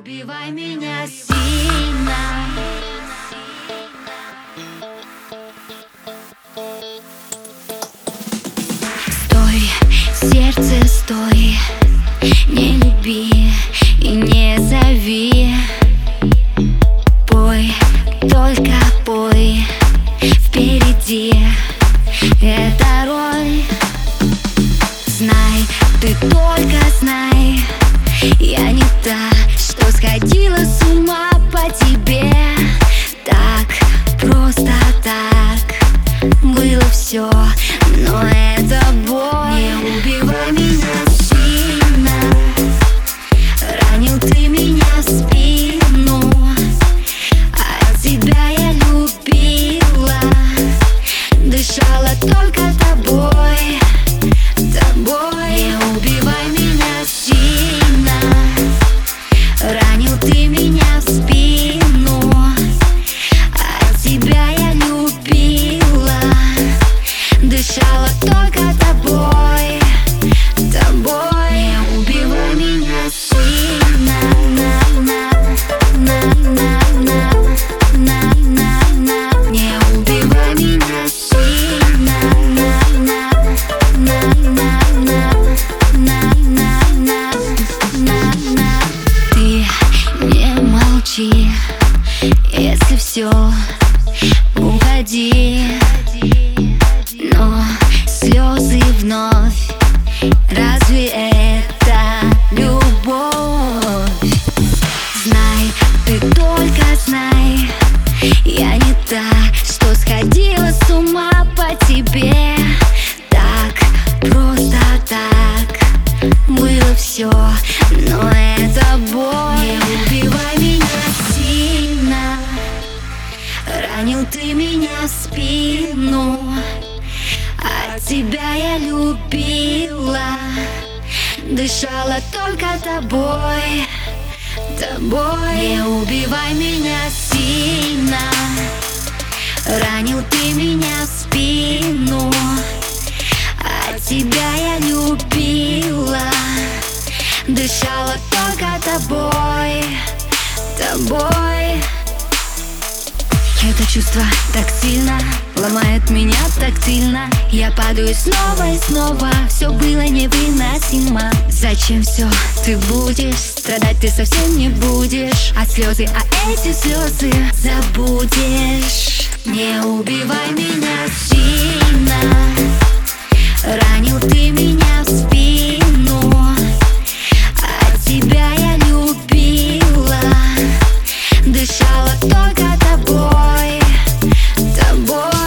убивай меня сильно. Стой, сердце, стой Не люби и не зови. Пой, только пой Впереди. Эта роль. Знай, ты только знай Я не та, сходила с ума по тебе молчи, если все уходи Но слезы вновь Разве это любовь? Знай, ты только знай Я не та, что сходила с ума по тебе. Так, просто так Было все, но это боль. Не убивай меня Ранил ты меня в спину А тебя я любила. Дышала только тобой Тобой. Не убивай меня сильно. Ранил ты меня в спину А тебя я любила. Дышала только тобой Тобой чувство так сильно Ломает меня тактильно Я падаю снова и снова Все было невыносимо. Зачем все ты будешь? Страдать ты совсем не будешь. А слезы, а эти слезы забудешь. Не убивай меня сильно. Ранил ты меня в спину. А тебя я любила. Дышала только тобой. that boy.